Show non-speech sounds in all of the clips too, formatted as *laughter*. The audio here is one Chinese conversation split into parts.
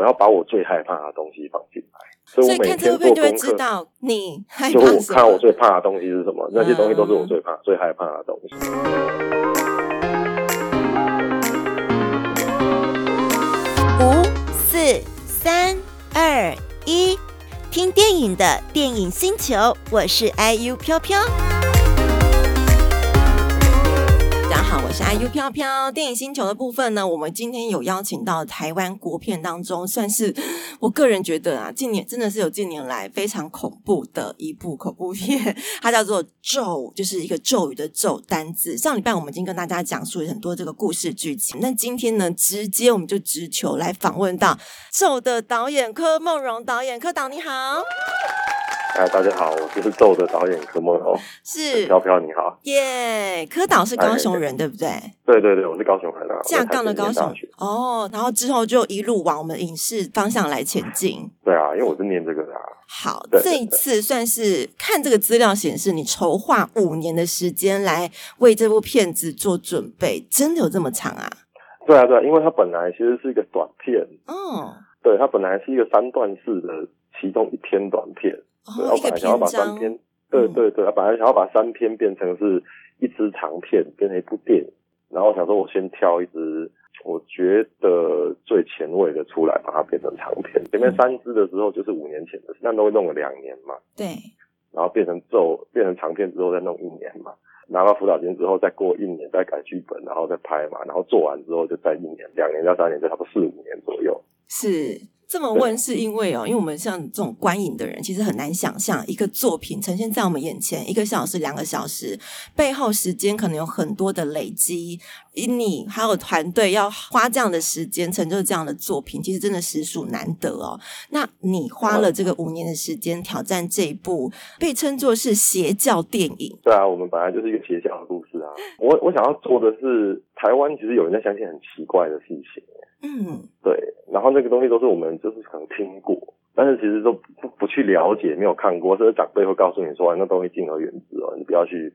我要把我最害怕的东西放进来，所以我每天做功课知道你害怕就我看我最怕的东西是什么，那些东西都是我最怕、嗯、最害怕的东西。五、四、三、二、一，听电影的电影星球，我是 IU 飘飘。好我是 IU 飘飘，电影星球的部分呢，我们今天有邀请到台湾国片当中，算是我个人觉得啊，近年真的是有近年来非常恐怖的一部恐怖片，它叫做《咒》，就是一个咒语的咒单字。上礼拜我们已经跟大家讲述了很多这个故事剧情，那今天呢，直接我们就直球来访问到《咒》的导演柯梦荣导演，柯导你好。哎，大家好，我就是咒的导演柯梦龙，是飘飘你好，耶，柯导是高雄人对不对？对对对，我是高雄人啊，下杠的高雄哦，然后之后就一路往我们影视方向来前进。对啊，因为我是念这个的。好，这一次算是看这个资料显示，你筹划五年的时间来为这部片子做准备，真的有这么长啊？对啊，对啊，因为它本来其实是一个短片，哦，对，它本来是一个三段式的其中一篇短片。对，我本来想要把三篇，对对对，本来想要把三篇变成是一支长片，变成一部电影。然后我想说，我先挑一支我觉得最前卫的出来，把它变成长片。前面三支的时候就是五年前的事，那都会弄了两年嘛。对。然后变成咒，变成长片之后再弄一年嘛。拿到辅导金之后再过一年再改剧本，然后再拍嘛。然后做完之后就再一年、两年到三年，就差不多四五年左右。是。这么问是因为哦，因为我们像这种观影的人，其实很难想象一个作品呈现在我们眼前，一个小时、两个小时背后时间可能有很多的累积。你还有团队要花这样的时间成就这样的作品，其实真的实属难得哦。那你花了这个五年的时间挑战这一部被称作是邪教电影。对啊，我们本来就是一个邪教的故事啊。我我想要做的是，台湾其实有人在相信很奇怪的事情。嗯，对，然后那个东西都是我们就是可能听过，但是其实都不不去了解，没有看过，甚至长辈会告诉你说，那东西敬而远之哦，你不要去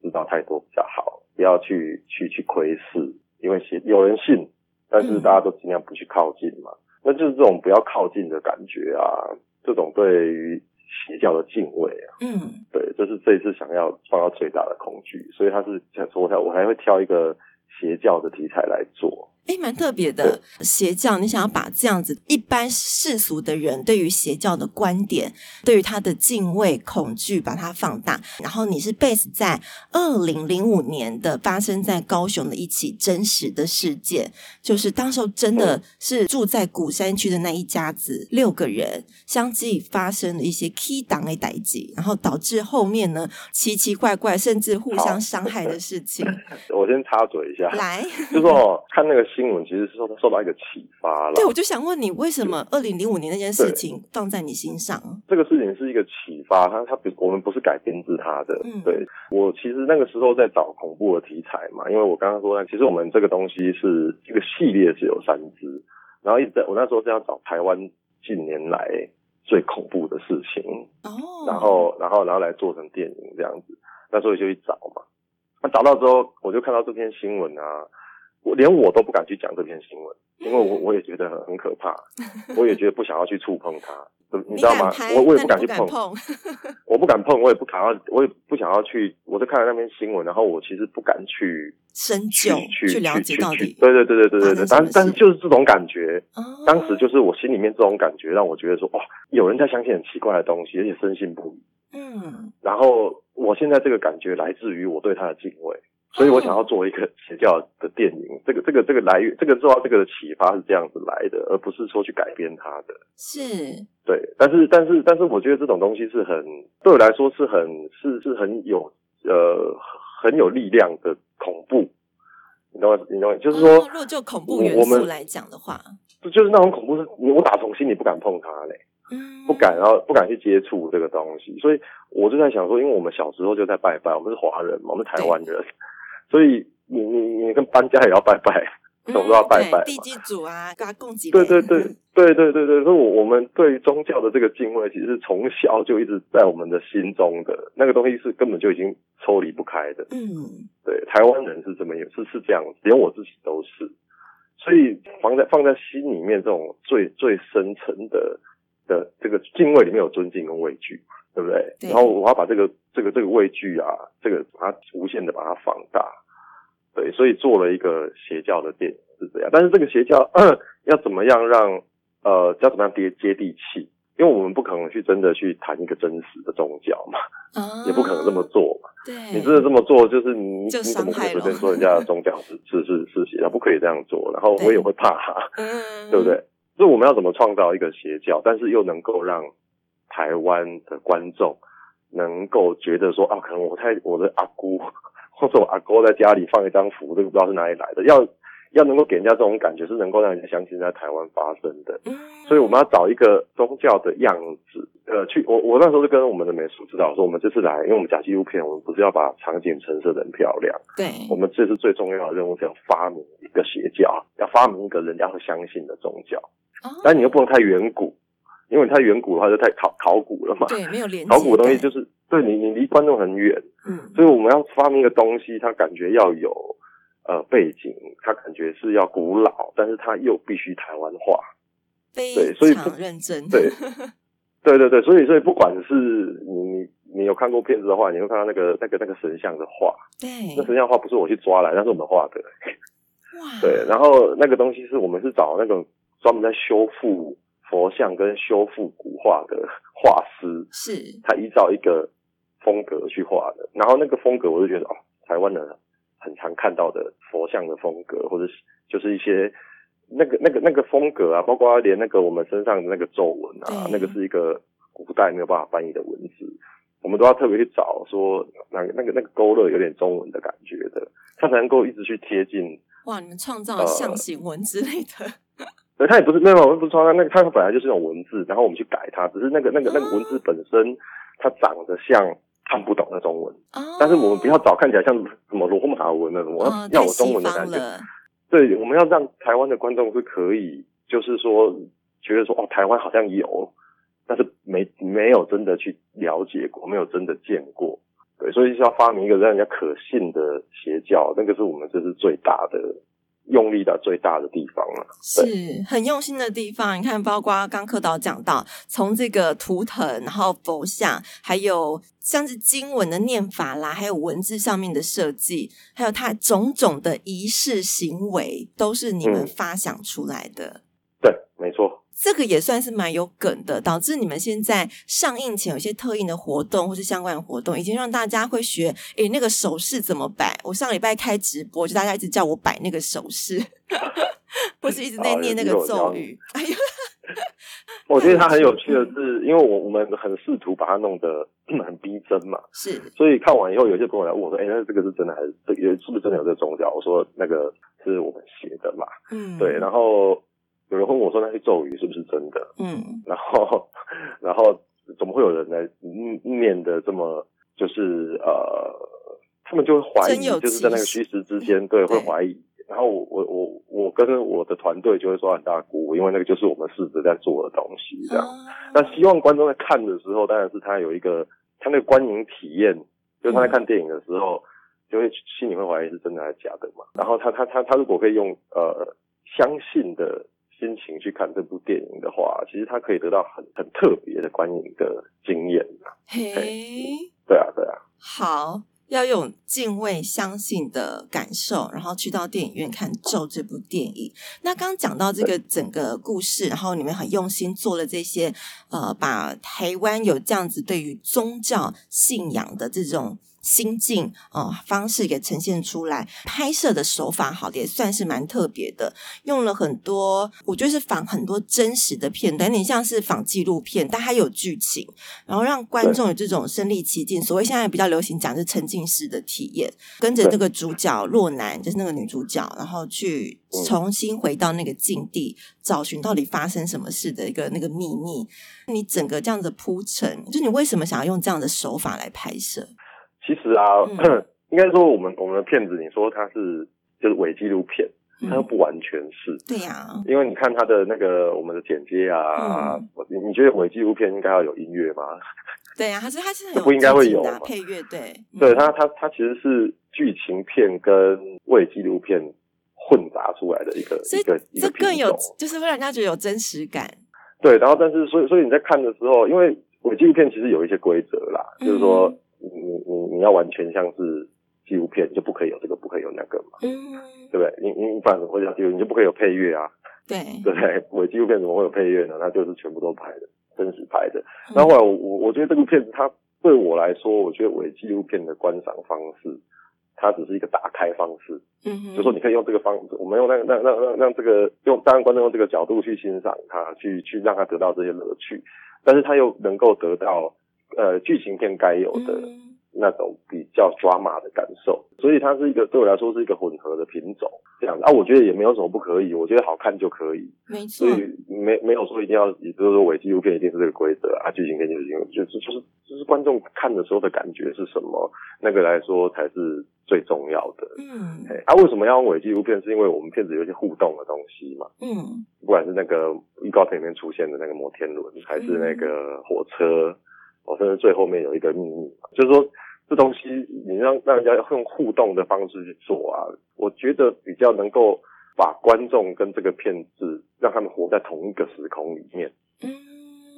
知道太多比较好，不要去去去窥视，因为有人信，但是大家都尽量不去靠近嘛，嗯、那就是这种不要靠近的感觉啊，这种对于邪教的敬畏啊，嗯，对，这是这一次想要放到最大的恐惧，所以他是想说，我我还会挑一个邪教的题材来做。哎，蛮特别的邪教，你想要把这样子一般世俗的人对于邪教的观点，对于他的敬畏、恐惧，把它放大。然后你是 base 在二零零五年的发生在高雄的一起真实的事件，就是当时候真的是住在古山区的那一家子六个人相继发生了一些 key 档的代际，然后导致后面呢奇奇怪怪甚至互相伤害的事情。*laughs* 我先插嘴一下，来，就说看那个。新闻其实是受受到一个启发了。对，我就想问你，为什么二零零五年那件事情放在你心上？这个事情是一个启发，它它不，我们不是改编自他的。嗯，对，我其实那个时候在找恐怖的题材嘛，因为我刚刚说，其实我们这个东西是一个系列，只有三支，然后一直在我那时候是要找台湾近年来最恐怖的事情哦，然后然后然后来做成电影这样子，那所以就去找嘛，那找到之后，我就看到这篇新闻啊。我连我都不敢去讲这篇新闻，因为我 *laughs* 我也觉得很很可怕，我也觉得不想要去触碰它，你知道吗？我我也不敢去碰，我不敢碰，我也不敢要，我也不想要去。我就看了那篇新闻，然后我其实不敢去深究去去了解到底。对对对对对对对，但但是就是这种感觉，当时就是我心里面这种感觉，让我觉得说哇，有人在相信很奇怪的东西，而且深信不疑。嗯，然后我现在这个感觉来自于我对他的敬畏。所以我想要做一个邪教的电影，*laughs* 这个这个这个来源，这个受到这个的启发是这样子来的，而不是说去改编它的。是，对，但是但是但是，我觉得这种东西是很对我来说是很是是很有呃很有力量的恐怖，你懂吗？你懂吗？就是说，如果就恐怖元素来讲的话，就就是那种恐怖是，我打从心里不敢碰它嘞，嗯，不敢，然后不敢去接触这个东西，所以我就在想说，因为我们小时候就在拜拜，我们是华人嘛，我们是台湾人。所以你你你跟搬家也要拜拜，总是要拜拜。地基主啊，跟他共济。对对对对对对对，所以我我们对于宗教的这个敬畏，其实是从小就一直在我们的心中的那个东西，是根本就已经抽离不开的。嗯，对，台湾人是这么，是是这样，连我自己都是。所以放在放在心里面这种最最深层的的这个敬畏里面有尊敬跟畏惧，对不对？对，然后我要把这个这个这个畏惧啊，这个把它无限的把它放大，对，所以做了一个邪教的电影是这样。但是这个邪教 *clears throat* 要怎么样让呃要怎么样接接地气？因为我们不可能去真的去谈一个真实的宗教嘛，啊、也不可能这么做嘛。对，你真的这么做，就是你你怎么可以随便说人家的宗教是 *laughs* 是是是邪教？不可以这样做。然后我也会怕他，对，对不对？所以我们要怎么创造一个邪教，但是又能够让台湾的观众能够觉得说啊，可能我太我的阿姑 *laughs* 或者我阿哥在家里放一张符，这个不知道是哪里来的，要。要能够给人家这种感觉，是能够让人家相信在台湾发生的。嗯，所以我们要找一个宗教的样子，呃，去我我那时候就跟我们的美术指导说，我们这次来，因为我们讲纪录片，我们不是要把场景陈设的很漂亮，对，我们这次最重要的任务是要发明一个邪教，要发明一个人家会相信的宗教。哦，但你又不能太远古，因为你太远古的话就太考考古了嘛。对，没有连接。考古的东西就是对你，你离观众很远。嗯，所以我们要发明一个东西，它感觉要有。呃，背景它感觉是要古老，但是它又必须台湾化，对，所以非常认真，对，对对对，*laughs* 所以所以不管是你你有看过片子的话，你会看到那个那个那个神像的画，对，那神像画不是我去抓来，那是我们画的，哇，对，然后那个东西是我们是找那种专门在修复佛像跟修复古画的画师，是，他依照一个风格去画的，然后那个风格我就觉得哦，台湾人。很常看到的佛像的风格，或者是就是一些那个那个那个风格啊，包括连那个我们身上的那个皱纹啊，那个是一个古代没有办法翻译的文字，我们都要特别去找说那个那个那个勾勒有点中文的感觉的，它才能够一直去贴近。哇，你们创造了象形文之类的？呃、对，它也不是没有，我们不是创造那个，它本来就是那种文字，然后我们去改它，只是那个那个那个文字本身它长得像。看不懂的中文，哦，但是我们不要找看起来像什么罗马文那种，我要要有中文的感觉。对，我们要让台湾的观众是可以，就是说觉得说哦，台湾好像有，但是没没有真的去了解过，没有真的见过。对，所以是要发明一个让人家可信的邪教，那个是我们这是最大的。用力的最大的地方了，是很用心的地方。你看，包括刚柯导讲到，从这个图腾，然后佛像，还有像是经文的念法啦，还有文字上面的设计，还有它种种的仪式行为，都是你们发想出来的。嗯、对，没错。这个也算是蛮有梗的，导致你们现在上映前有些特映的活动或是相关的活动，已经让大家会学，诶，那个手势怎么摆？我上礼拜开直播，就大家一直叫我摆那个手势，*laughs* 或是一直在念那个咒语。哎呦，*laughs* 我觉得它很有趣的 *laughs* 是，因为我我们很试图把它弄得 *clears throat* 很逼真嘛，是，所以看完以后，有些朋友来问我说：“哎，那这个是真的还是这个是不是真的有这个宗教？”我说：“那个是我们写的嘛。”嗯，对，然后。有人问我说：“那些咒语是不是真的？”嗯，然后，然后怎么会有人来念的这么就是呃，他们就会怀疑，就是在那个虚实之间，*laughs* 对，会怀疑。然后我我我我跟我的团队就会说很大鼓舞，因为那个就是我们试着在做的东西，这样。那希望观众在看的时候，当然是他有一个他那个观影体验，就是他在看电影的时候，就会心里会怀疑是真的还是假的嘛。然后他他他他如果可以用呃相信的。心情去看这部电影的话，其实他可以得到很很特别的观影的经验。嘿，对啊，对啊。好，要用敬畏、相信的感受，然后去到电影院看《咒》这部电影。那刚刚讲到这个整个故事，然后你们很用心做了这些，呃，把台湾有这样子对于宗教信仰的这种。心境哦，方式给呈现出来，拍摄的手法好的也算是蛮特别的，用了很多，我觉得是仿很多真实的片段，有点像是仿纪录片，但它有剧情，然后让观众有这种身临其境。所谓现在比较流行讲是沉浸式的体验，跟着这个主角若男，就是那个女主角，然后去重新回到那个境地，找寻到底发生什么事的一个那个秘密。你整个这样子铺陈，就你为什么想要用这样的手法来拍摄？其实啊，嗯、*clears throat* 应该说我们我们的片子，你说它是就是伪纪录片，它又不完全是。嗯、对呀、啊，因为你看它的那个我们的剪接啊，你、嗯、你觉得伪纪录片应该要有音乐吗？对呀、啊，它是它是很不应该会有配乐，对，对它它它其实是剧情片跟伪纪录片混杂出来的一个一个一个这更有，就是会让人家觉得有真实感。对，然后但是所以所以你在看的时候，因为伪纪录片其实有一些规则啦，嗯、就是说你你你你要完全像是纪录片，就不可以有这个，不可以有那个嘛，嗯，对不对？你你反正会像纪录，你就不可以有配乐啊，对对不对？伪纪录片怎么会有配乐呢？它就是全部都拍的，真实拍的。那后后来我我我觉得这部片子它对我来说，我觉得伪纪录片的观赏方式。它只是一个打开方式，嗯哼，就说你可以用这个方式，我们用让让让让让这个用当然观众用这个角度去欣赏它，去去让它得到这些乐趣，但是它又能够得到呃剧情片该有的。嗯。那种比较抓马的感受，所以它是一个对我来说是一个混合的品种这样子。啊，我觉得也没有什么不可以，我觉得好看就可以，没错，所以没没有说一定要，也就是说伪纪录片一定是这个规则啊，剧情片就是就是就是就是观众看的时候的感觉是什么，那个来说才是最重要的。嗯，哎，啊，为什么要用伪纪录片？是因为我们片子有一些互动的东西嘛，嗯，不管是那个预告片里面出现的那个摩天轮，还是那个火车，哦，甚至最后面有一个秘密，就是说。这东西你让让人家用互动的方式去做啊，我觉得比较能够把观众跟这个片子让他们活在同一个时空里面。嗯。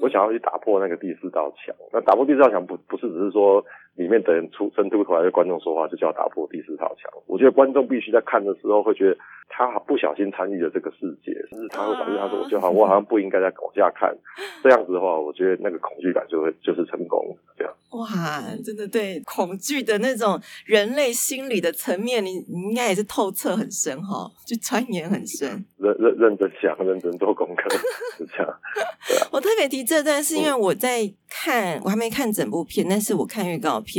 我想要去打破那个第四道墙。那打破第四道墙不不是只是说里面的人出伸出头来对观众说话，就叫打破第四道墙。我觉得观众必须在看的时候会觉得他不小心参与了这个世界，甚至他会反映他说：“我就好，我好像不应该在往下看。”这样子的话，我觉得那个恐惧感就会就是成功这样。哇，真的对恐惧的那种人类心理的层面，你你应该也是透彻很深哈，就钻研很深。认认认真想，认真做功课，是这样。啊，*laughs* 我特别提这段是因为我在看，嗯、我还没看整部片，但是我看预告片。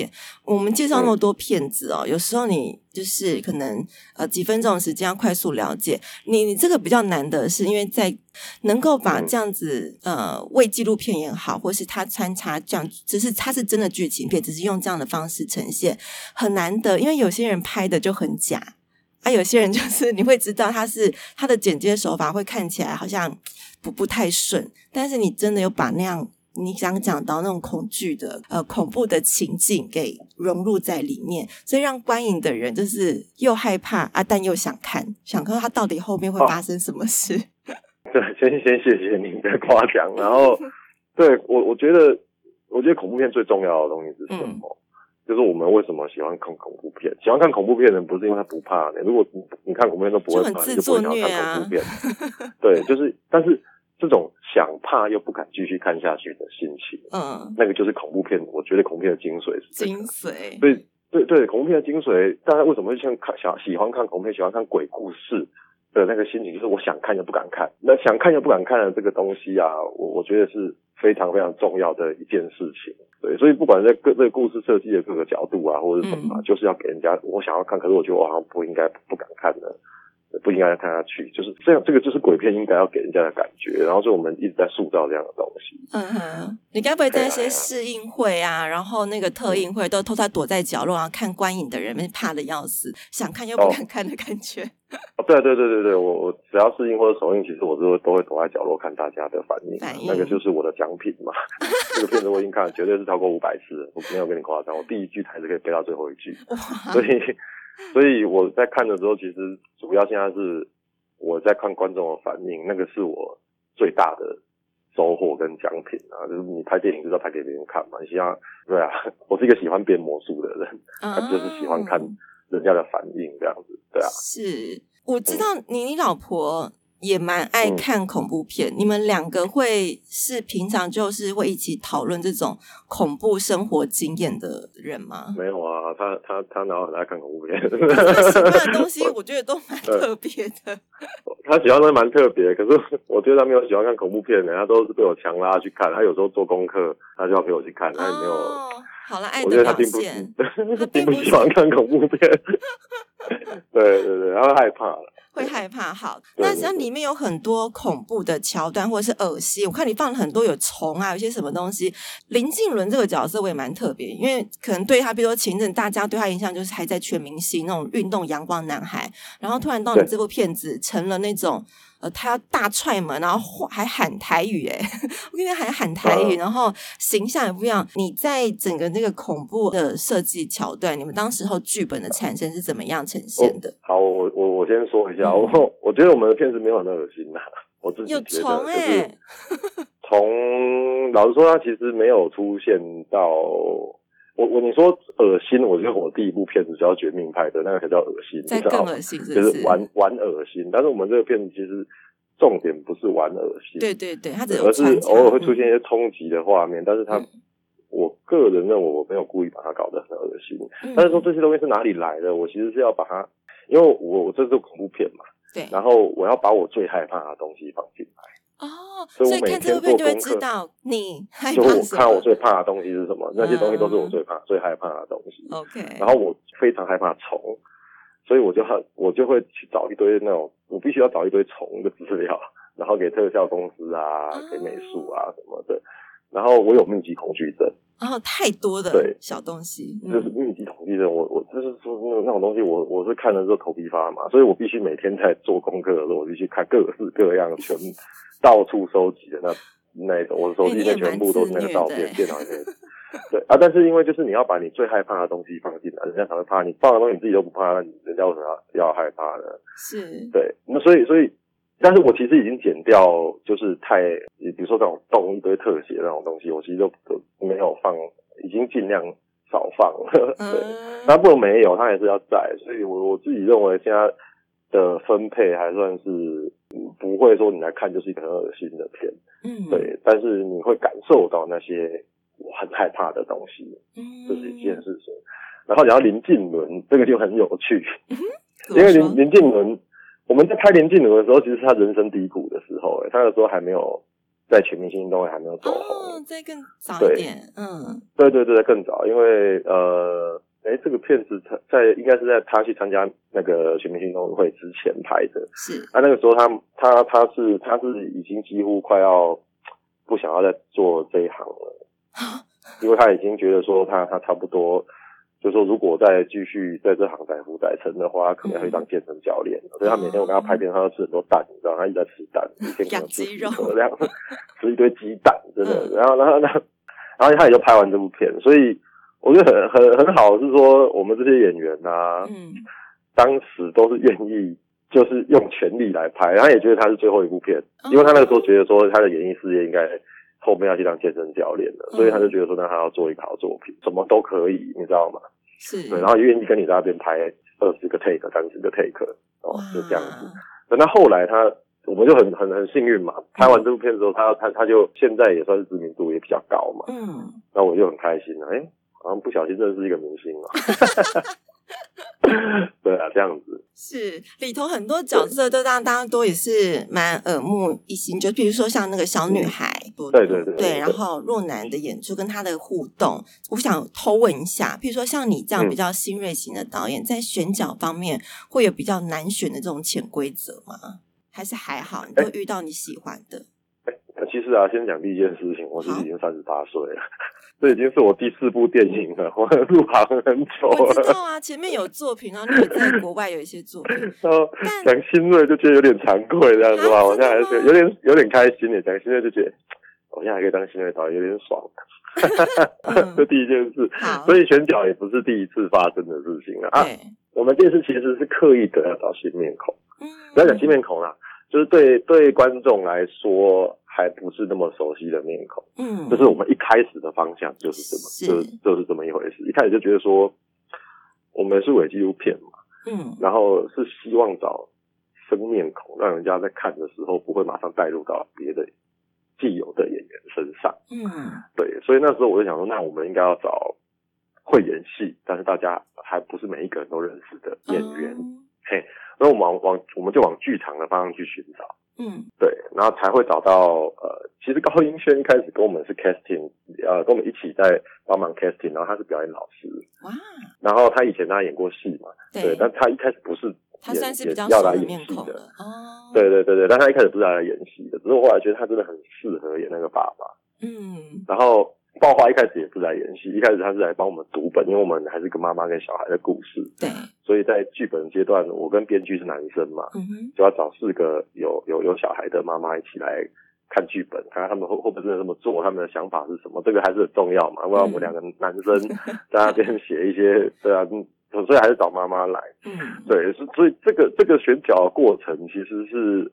我们介绍那么多片子哦，嗯、有时候你就是可能呃几分钟的时间要快速了解。你你这个比较难的是，因为在能够把这样子呃为纪录片也好，或是它穿插这样，只是它是真的剧情片，只是用这样的方式呈现，很难得。因为有些人拍的就很假。啊，有些人就 *laughs* 是你会知道他是他的剪接手法会看起来好像不不太顺，但是你真的有把那样你想讲到那种恐惧的呃恐怖的情境给融入在里面，所以让观影的人就是又害怕啊，但又想看，想看他到底后面会发生什么事。哦、*laughs* 对，先先谢谢您的夸奖，然后 *laughs* 对我我觉得我觉得恐怖片最重要的东西是什么？嗯就是我们为什么喜欢看恐怖片？喜欢看恐怖片的人不是因为他不怕的。如果你你看恐怖片都不会怕，就，啊、你就不会想要看恐怖片。*laughs* 对，就是，但是这种想怕又不敢继续看下去的心情，嗯，那个就是恐怖片。我觉得恐怖片的精髓是这个，精髓。所以，对对，恐怖片的精髓，大家为什么会像看想喜欢看恐怖片，喜欢看鬼故事的那个心情，就是我想看又不敢看。那想看又不敢看的这个东西啊，我我觉得是。非常非常重要的一件事情，对，所以不管在各这个故事设计的各个角度啊，或者什么，嗯、就是要给人家我想要看，可是我觉得我好像不应该不敢看的。不应该看下去，就是这样。这个就是鬼片应该要给人家的感觉，然后所以我们一直在塑造这样的东西。嗯哼，你该不会在一些试映会啊，然后那个特映会都偷偷躲在角落，然后看观影的人们怕的要死，想看又不敢看的感觉？哦，对对对对对，我我只要试映或者首映，其实我都都会躲在角落看大家的反应，反应那个就是我的奖品嘛。*laughs* 这个片子我已经看了，绝对是超过五百次，我没有跟你夸张，我第一句台词可以背到最后一句，哇所以。*laughs* 所以我在看的时候，其实主要现在是我在看观众的反应，那个是我最大的收获跟奖品啊。就是你拍电影就是要拍给别人看嘛，你希望对啊。我是一个喜欢变魔术的人，他就是喜欢看人家的反应这样子，对啊。是，我知道你你老婆。也蛮爱看恐怖片，嗯、你们两个会是平常就是会一起讨论这种恐怖生活经验的人吗？没有啊，他他他哪有很爱看恐怖片？*laughs* 他喜欢的东西 *laughs* 我觉得都蛮特别的。*laughs* 他喜欢的蛮特别，可是我觉得他没有喜欢看恐怖片的，他都是被我强拉去看。他有时候做功课，他就要陪我去看，他也没有。哦、好了，爱的表现。他并不喜欢看恐怖片。对对对，他会害怕了。会害怕，好，那像里面有很多恐怖的桥段，或者是恶心。我看你放了很多有虫啊，有些什么东西。林靖伦这个角色我也蛮特别，因为可能对他，比如说前阵大家对他印象就是还在全明星那种运动阳光男孩，然后突然到你这部片子成了那种呃，他要大踹门，然后还喊台语，哎，我跟你还喊台语，然后形象也不一样。你在整个那个恐怖的设计桥段，你们当时候剧本的产生是怎么样呈现的？好，我我我先说一下，我、嗯、我觉得我们的片子没有很恶心呐，我自己觉得就是 *laughs* 从老实说，它其实没有出现到我我你说恶心，我觉得我第一部片子叫《绝命派》的那个才叫恶心，再更恶心是是，就是玩玩恶心。但是我们这个片子其实重点不是玩恶心，对对对，它只而是偶尔会出现一些冲击的画面，嗯、但是他我个人认为我没有故意把它搞得很恶心、嗯。但是说这些东西是哪里来的？我其实是要把它，因为我我这是恐怖片嘛，对，然后我要把我最害怕的东西放进来。哦，所以看这部片就会知道你。就我看我最怕的东西是什么，嗯、那些东西都是我最怕、最害怕的东西。OK，然后我非常害怕虫，所以我就很我就会去找一堆那种，我必须要找一堆虫的资料，然后给特效公司啊，哦、给美术啊什么的。然后我有密集恐惧症，然、哦、后太多的对小东西，就是密集恐惧症。我我就是说那那种东西我，我我是看了之后头皮发麻，所以我必须每天在做功课的时候，我就去看各式各样全到处收集的那那种，我的手机里面全部都是那个照片，电脑里面对啊。但是因为就是你要把你最害怕的东西放进来，人家才会怕。你放的东西你自己都不怕，那你人家为什么要要害怕呢？是对，那所以所以。但是我其实已经剪掉，就是太，比如说这种动一堆特写那种东西，我其实都都没有放，已经尽量少放了。*laughs* 对，那不能没有，它还是要在。所以我我自己认为现在的分配还算是不会说你来看就是一个很恶心的片。嗯，对。但是你会感受到那些我很害怕的东西，嗯，这是一件事情。然后讲到林靖伦，这个就很有趣，因为林林靖伦。我们在拍林靖伦的时候，其实是他人生低谷的时候，哎，他那时候还没有在全明星运动会还没有走红，哦，再更早一点，嗯，对对对，更早，因为呃，哎，这个片子他在应该是在他去参加那个全明星运动会之前拍的，是，啊，那个时候他他他是他是已经几乎快要不想要再做这一行了，*laughs* 因为他已经觉得说他他差不多。就是说，如果再继续在这行载浮载沉的话，他可能会当健身教练、嗯。所以他每天我跟他拍片，他都吃很多蛋，你知道，他一直在吃蛋，一天可能吃几个这样，*laughs* 吃一堆鸡蛋，真的。然后，然后，然后，然后他也就拍完这部片。所以我觉得很很很好，是说我们这些演员啊，嗯，当时都是愿意就是用全力来拍。然后也觉得他是最后一部片，因为他那个时候觉得说他的演艺事业应该。后面要去当健身教练了，所以他就觉得说，那他要做一个好作品，什么都可以，你知道吗？是，对，然后愿意跟你在那边拍二十个 take、三十个 take，哦，就这样子。等到后来他，我们就很很很幸运嘛，拍完这部片之后，他他他就现在也算是知名度也比较高嘛，嗯，那我就很开心了，哎、欸，好像不小心认识一个明星了。*laughs* 对啊，这样子是里头很多角色都让大家都也是蛮耳目一新，就比如说像那个小女孩，嗯、对对对，对，然后若男的演出跟他的互动，我想偷问一下，比如说像你这样比较新锐型的导演，嗯、在选角方面会有比较难选的这种潜规则吗？还是还好，你都遇到你喜欢的？欸欸、其实啊，先讲第一件事情，我是已经三十八岁了。*laughs* 这已经是我第四部电影了，我入行很久了。我知道啊，前面有 *laughs* 作品啊，你也在国外有一些作品。然后讲新锐就觉得有点惭愧这样子吧，我现在还是有点有点开心耶。讲新锐就觉得我现在还可以当新锐导演，有点爽。*laughs* 这第一件事，所以选角也不是第一次发生的事情了啊。我们这次其实是刻意的要找新面孔，不要讲新面孔啦，就是对对观众来说。还不是那么熟悉的面孔，嗯，就是我们一开始的方向就是这么，是。就是就是这么一回事。一开始就觉得说，我们是伪纪录片嘛，嗯，然后是希望找生面孔，让人家在看的时候不会马上带入到别的既有的演员身上，嗯，对，所以那时候我就想说，那我们应该要找会演戏，但是大家还不是每一个人都认识的演员，嗯、嘿，那我们往往我们就往剧场的方向去寻找。嗯，对，然后才会找到呃，其实高英轩一开始跟我们是 casting，呃，跟我们一起在帮忙 casting，然后他是表演老师，哇，然后他以前他演过戏嘛，对，对，但他一开始不是演他算是比较要来演戏的，哦，对对对对，但他一开始不是来演戏的，只是我后来觉得他真的很适合演那个爸爸，嗯，然后爆花一开始也不是来演戏，一开始他是来帮我们读本，因为我们还是个妈妈跟小孩的故事。对，所以在剧本阶段，我跟编剧是男生嘛，嗯哼，就要找四个有有有小孩的妈妈一起来看剧本，看看他们会会不会真的这么做，他们的想法是什么，这个还是很重要嘛。不然我们两个男生 *laughs* 在那边写一些，对啊，所以还是找妈妈来。嗯，对，所以这个这个选角的过程，其实是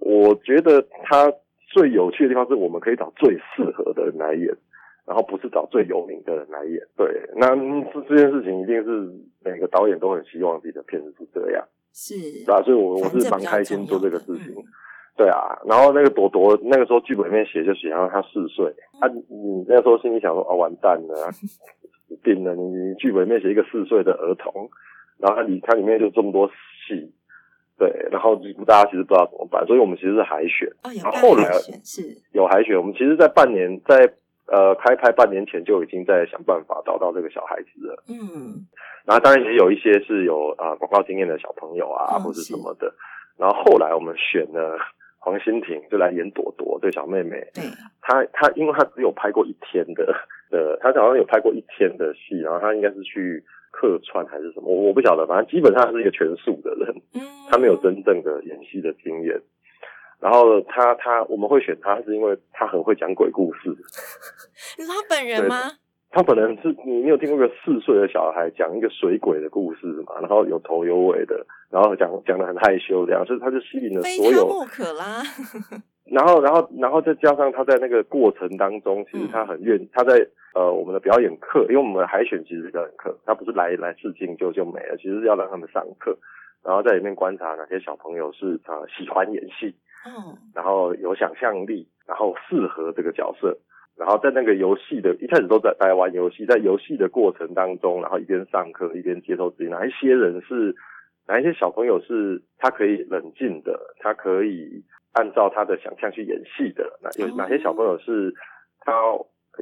我觉得他最有趣的地方，是我们可以找最适合的人来演。然后不是找最有名的人来演，对，那这这件事情一定是每个导演都很希望自己的片子是这样，是，对啊，所以我我是蛮开心做这个事情，嗯、对啊，然后那个朵朵那个时候剧本里面写就写，然后他四岁，嗯、啊，你那个时候心里想说啊，完蛋了，死 *laughs* 定了，你你剧本里面写一个四岁的儿童，然后他里他里面就这么多戏，对，然后大家其实不知道怎么办，所以我们其实是海选，哦、然后后来是。有海选，我们其实，在半年在。呃，开拍半年前就已经在想办法找到这个小孩子了。嗯，然后当然也有一些是有啊、呃、广告经验的小朋友啊，嗯、或者什么的。然后后来我们选了黄欣婷，就来演朵朵这个小妹妹。对，她她因为她只有拍过一天的 *laughs* 呃，她好像有拍过一天的戏，然后她应该是去客串还是什么，我我不晓得，反正基本上是一个全素的人。嗯，她没有真正的演戏的经验。然后他他我们会选他，是因为他很会讲鬼故事。*laughs* 你是他本人吗？他本人是你没有听过一个四岁的小孩讲一个水鬼的故事嘛？然后有头有尾的，然后讲讲的很害羞这样，所以他就吸引了所有。莫可啦。*laughs* 然后然后然后再加上他在那个过程当中，其实他很愿、嗯、他在呃我们的表演课，因为我们的海选其实是表演课，他不是来来试镜就就没了，其实是要让他们上课，然后在里面观察哪些小朋友是呃喜欢演戏。嗯，然后有想象力，然后适合这个角色，然后在那个游戏的一开始都在在玩游戏，在游戏的过程当中，然后一边上课一边接受指引，哪一些人是哪一些小朋友是他可以冷静的，他可以按照他的想象去演戏的，那有哪些小朋友是他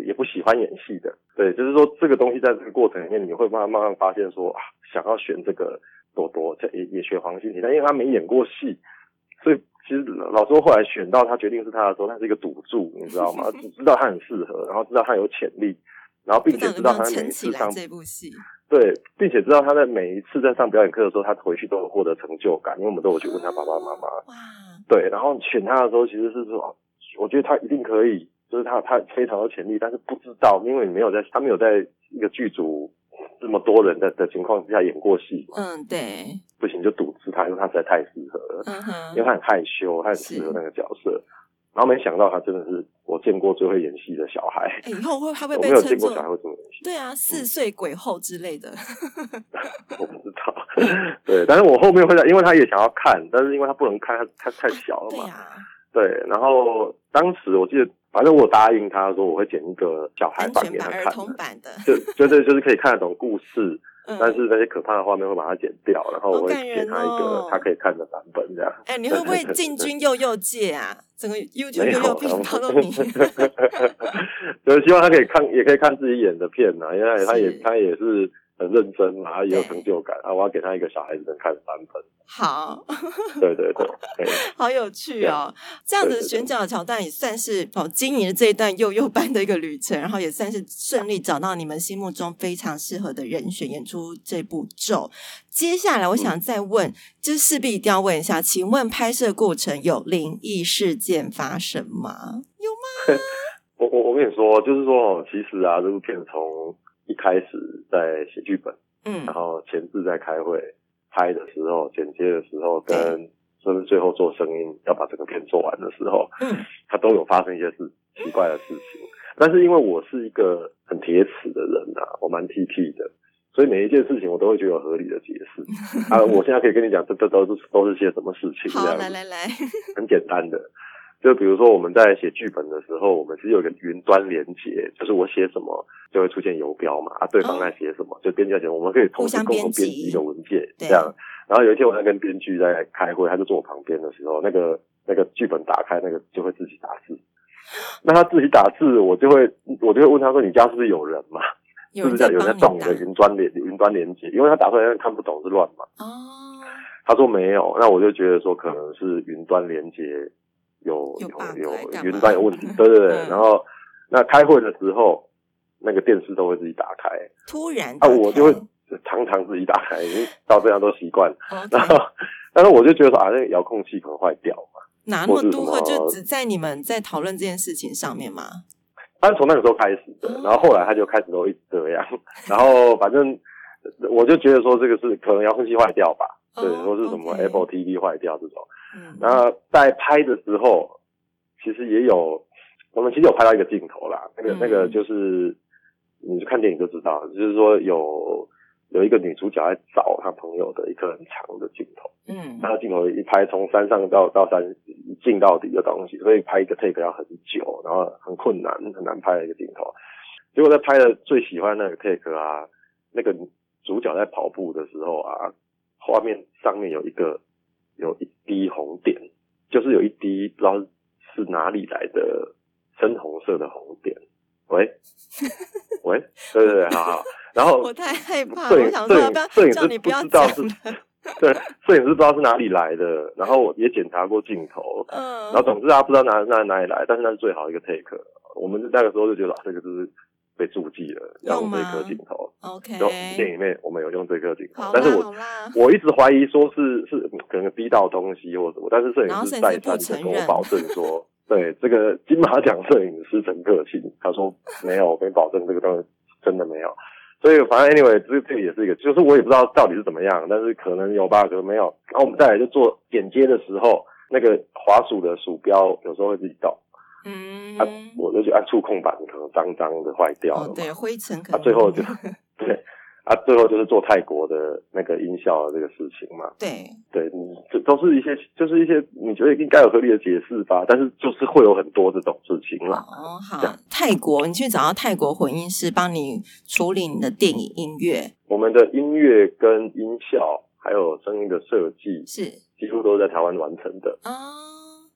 也不喜欢演戏的？对，就是说这个东西在这个过程里面，你会慢慢慢慢发现说啊，想要选这个朵朵，这也也选黄欣婷，但因为他没演过戏，所以。其实老周后来选到他决定是他的时候，他是一个赌注，你知道吗？只 *laughs* 知道他很适合，然后知道他有潜力，然后并且知道他在每一次上这部戏，对，并且知道他在每一次在上表演课的时候，他回去都有获得成就感，因为我们都有去问他爸爸妈妈。哇，对，然后选他的时候，其实是说，我觉得他一定可以，就是他他非常有潜力，但是不知道，因为你没有在，他没有在一个剧组。这么多人的的情况之下演过戏，嗯，对，不行就赌资他，因为他实在太适合了，因为他很害羞，他很适合那个角色，然后没想到他真的是我见过最会演戏的小孩，欸、以后会他会被我没有见过小孩会这么演戏，对啊，四岁鬼后之类的，*laughs* 我不知道，对，但是我后面会在，因为他也想要看，但是因为他不能看，他他太小了嘛，对啊，对，然后当时我记得。反正我答应他说我会剪一个小孩版给他看，儿童版的，就就对，就是可以看得懂故事，嗯、但是那些可怕的画面会把它剪掉，然后我会给他一个他可以看的版本，这样。哎、欸，你会不会进军幼幼界啊？整个 YouTube 幼幼频道都你，*laughs* 就是希望他可以看，也可以看自己演的片呐，因为他也他也是。很认真嘛，他也有成就感啊！我要给他一个小孩子能看的版本。好，对对 *laughs* 对，好有趣哦！这样子选角的桥段也算是哦，经营了这一段幼幼班的一个旅程，然后也算是顺利找到你们心目中非常适合的人选演出这部咒。接下来我想再问，嗯、就是势必一定要问一下，请问拍摄过程有灵异事件发生吗？有吗？*laughs* 我我我跟你说，就是说，其实啊，这部片从一开始在写剧本，嗯，然后前置在开会拍的时候，剪接的时候，跟甚至最后做声音要把整个片做完的时候，嗯，他都有发生一些事奇怪的事情。但是因为我是一个很铁齿的人啊，我蛮 T T 的，所以每一件事情我都会觉得有合理的解释。啊，我现在可以跟你讲，这这都是都是些什么事情？好，来来来，很简单的。就比如说我们在写剧本的时候，我们是有一个云端连接，就是我写什么就会出现游标嘛，啊，对方在写什么，就编辑写，我们可以同时共同编辑一个文件，这样。然后有一天我在跟编剧在开会，他就坐我旁边的时候，那个那个剧本打开，那个就会自己打字。那他自己打字，我就会我就会问他说：“你家是不是有人嘛？是不是在有人在撞你的云端连云端连接？因为他打出来看不懂是乱嘛。”哦，他说没有，那我就觉得说可能是云端连接。有有有云端有问题，对对对。然后那开会的时候，那个电视都会自己打开。突然啊，我就会常常自己打开，因为到这样都习惯。然后，但是我就觉得说啊，那个遥控器可能坏掉嘛。哪那么多？就只在你们在讨论这件事情上面吗？他是从那个时候开始的，然后后来他就开始都一直这样。然后反正我就觉得说，这个是可能遥控器坏掉吧，对，说是什么 Apple TV 坏掉这种。嗯，然后在拍的时候，其实也有，我们其实有拍到一个镜头啦，那个那个就是，你去看电影就知道，就是说有。有一个女主角在找她朋友的一个很长的镜头，嗯，那镜头一拍，从山上到到山一镜到底的东西，所以拍一个 take 要很久，然后很困难，很难拍的一个镜头。结果在拍的最喜欢那个 take 啊，那个主角在跑步的时候啊，画面上面有一个有一滴红点，就是有一滴不知道是哪里来的深红色的红点。喂，*laughs* 喂，对对对，好好。然后我太害怕，摄影我想说摄影摄影师不要不知道是，*laughs* 对，摄影师不知道是哪里来的，然后我也检查过镜头，嗯，然后总之他不知道哪哪哪里来，但是那是最好的一个 take，我们那个时候就觉得这个就是被注记了，要用这颗镜头，OK，就电影里面我们有用这颗镜头，但是我我一直怀疑说是是可能逼到东西或什么，但是摄影师再三的跟我保证说，*laughs* 对这个金马奖摄影师陈克勤，他说没有，我跟你保证这个东西真的没有。所以反正 anyway，这这个也是一个，就是我也不知道到底是怎么样，但是可能有吧，可能没有。然后我们再来就做剪接的时候，那个滑鼠的鼠标有时候会自己动，嗯，啊，我就觉得触控板可能脏脏的坏掉了，哦，对，灰尘可能，啊，最后就 *laughs* 对。啊，最后就是做泰国的那个音效的这个事情嘛。对，对，你这都是一些，就是一些你觉得应该有合理的解释吧，但是就是会有很多这种事情啦。哦，好，泰国，你去找到泰国混音师帮你处理你的电影音乐。我们的音乐跟音效还有声音的设计是几乎都是在台湾完成的。哦，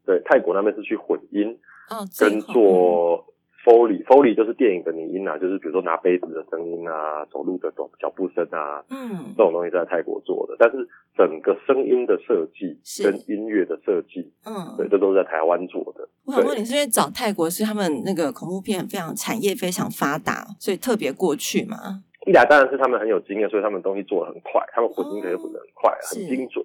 对，泰国那边是去混音，哦，跟做。Foley，Foley 就是电影的拟音啊，就是比如说拿杯子的声音啊，走路的走脚步声啊，嗯，这种东西在泰国做的。但是整个声音的设计跟音乐的设计，嗯，对，这都是在台湾做的。我想问你是因为找泰国是他们那个恐怖片非常产业非常发达，所以特别过去吗？一来当然是他们很有经验，所以他们东西做的很快，他们混音可以混的很快，哦、很精准，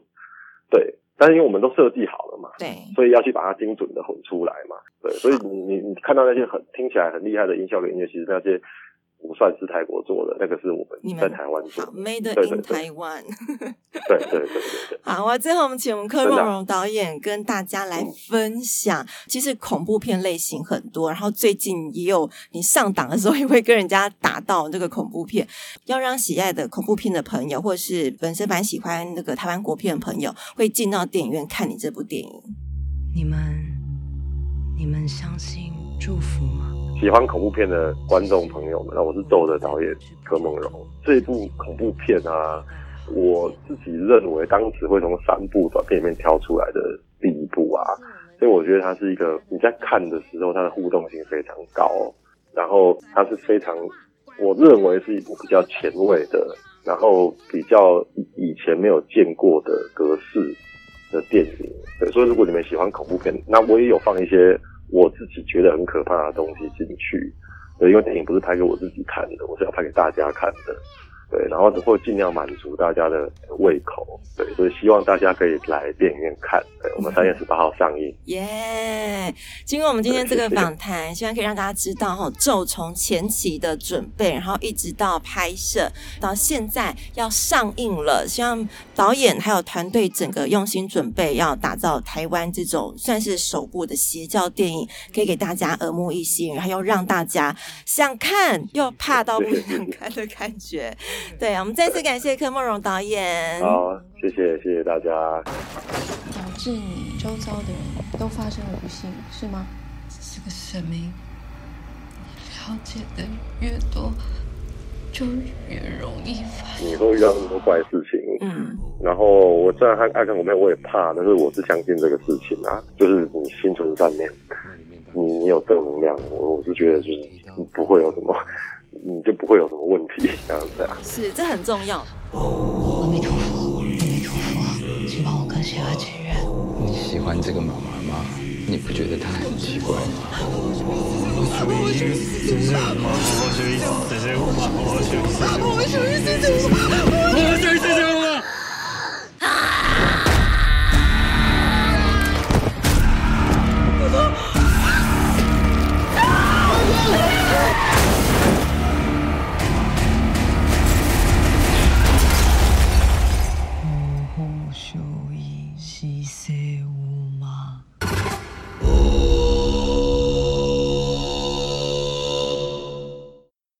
对。但是因为我们都设计好了嘛，对，所以要去把它精准的混出来嘛，对，所以你你你看到那些很听起来很厉害的音效跟音乐，其实那些。不算是泰国做的，那个是我们在台湾做的，Made in Taiwan。*laughs* 对对对对对。好，我最后我们请我们柯若荣导演跟大家来分享。其实恐怖片类型很多，然后最近也有你上档的时候也会跟人家打到这个恐怖片。要让喜爱的恐怖片的朋友，或者是本身蛮喜欢那个台湾国片的朋友，会进到电影院看你这部电影。你们，你们相信祝福吗？喜欢恐怖片的观众朋友们，那我是咒的导演柯梦荣。这一部恐怖片啊，我自己认为当时会从三部短片里面挑出来的第一部啊，所以我觉得它是一个你在看的时候，它的互动性非常高，然后它是非常，我认为是一部比较前卫的，然后比较以前没有见过的格式的电影。对，所以如果你们喜欢恐怖片，那我也有放一些。我自己觉得很可怕的东西进去，对，因为电影不是拍给我自己看的，我是要拍给大家看的。对，然后会尽量满足大家的胃口，对，所以希望大家可以来电影院看。对，我们三月十八号上映。耶、yeah！经过我们今天这个访 *laughs* 谈，希望可以让大家知道哈，咒从前期的准备，然后一直到拍摄，到现在要上映了。希望导演还有团队整个用心准备，要打造台湾这种算是首部的邪教电影，可以给大家耳目一新，然后又让大家想看又怕到不想看的感觉。*laughs* 对，我们再次感谢柯梦荣导演。好，谢谢，谢谢大家。导致你周遭的人都发生了不幸，是吗？这个神明，你了解的越多，就越容易发生。你会遇到很多怪事情，嗯。然后我虽然爱爱看我妹，我也怕，但是我是相信这个事情啊，就是你心存善念，你你有正能量，我我是觉得就是你不会有什么。你就不会有什么问题，这样子啊？是，这很重要。阿弥陀佛，阿弥陀佛，请帮我跟谁来结缘。你喜欢这个妈妈吗？你不觉得她很奇怪吗？我